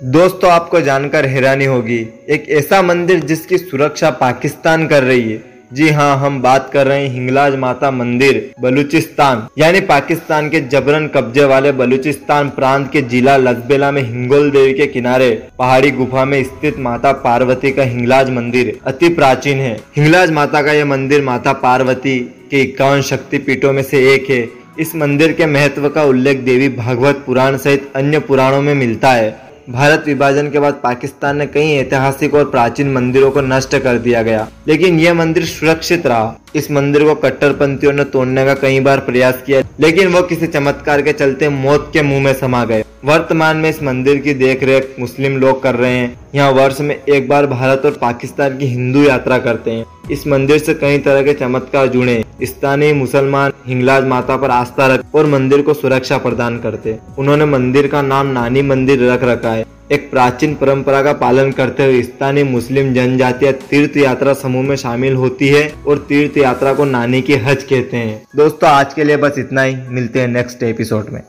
दोस्तों, आपको जानकर हैरानी होगी, एक ऐसा मंदिर जिसकी सुरक्षा पाकिस्तान कर रही है। जी हाँ हम बात कर रहे हैं हिंगलाज माता मंदिर, बलूचिस्तान। यानी पाकिस्तान के जबरन कब्जे वाले बलूचिस्तान प्रांत के जिला लजबेला में हिंगोल देवी के किनारे, पहाड़ी गुफा में स्थित माता पार्वती का हिंगलाज मंदिर अति प्राचीन है। हिंगलाज माता का यह मंदिर माता पार्वती के इक्यावन शक्ति पीठों में से एक है। इस मंदिर के महत्व का उल्लेख देवी भागवत पुराण सहित अन्य पुराणों में मिलता है। भारत विभाजन के बाद पाकिस्तान ने कई ऐतिहासिक और प्राचीन मंदिरों को नष्ट कर दिया गया। लेकिन यह मंदिर सुरक्षित रहा। इस मंदिर को कट्टरपंथियों ने तोड़ने का कई बार प्रयास किया, लेकिन वो किसी चमत्कार के चलते मौत के मुँह में समा गए। वर्तमान में इस मंदिर की देखरेख मुस्लिम लोग कर रहे हैं। यहाँ वर्ष में एक बार भारत और पाकिस्तान की हिंदू यात्रा करते हैं। इस मंदिर से कई तरह के चमत्कार जुड़े। स्थानीय मुसलमान हिंगलाज माता पर आस्था रख और मंदिर को सुरक्षा प्रदान करते। उन्होंने मंदिर का नाम नानी मंदिर रख रखा है। एक प्राचीन परंपरा का पालन करते हुए स्थानीय मुस्लिम जनजातियाँ तीर्थ यात्रा समूह में शामिल होती है और तीर्थ यात्रा को नानी की हज कहते हैं। दोस्तों, आज के लिए बस इतना ही। मिलते हैं नेक्स्ट एपिसोड में।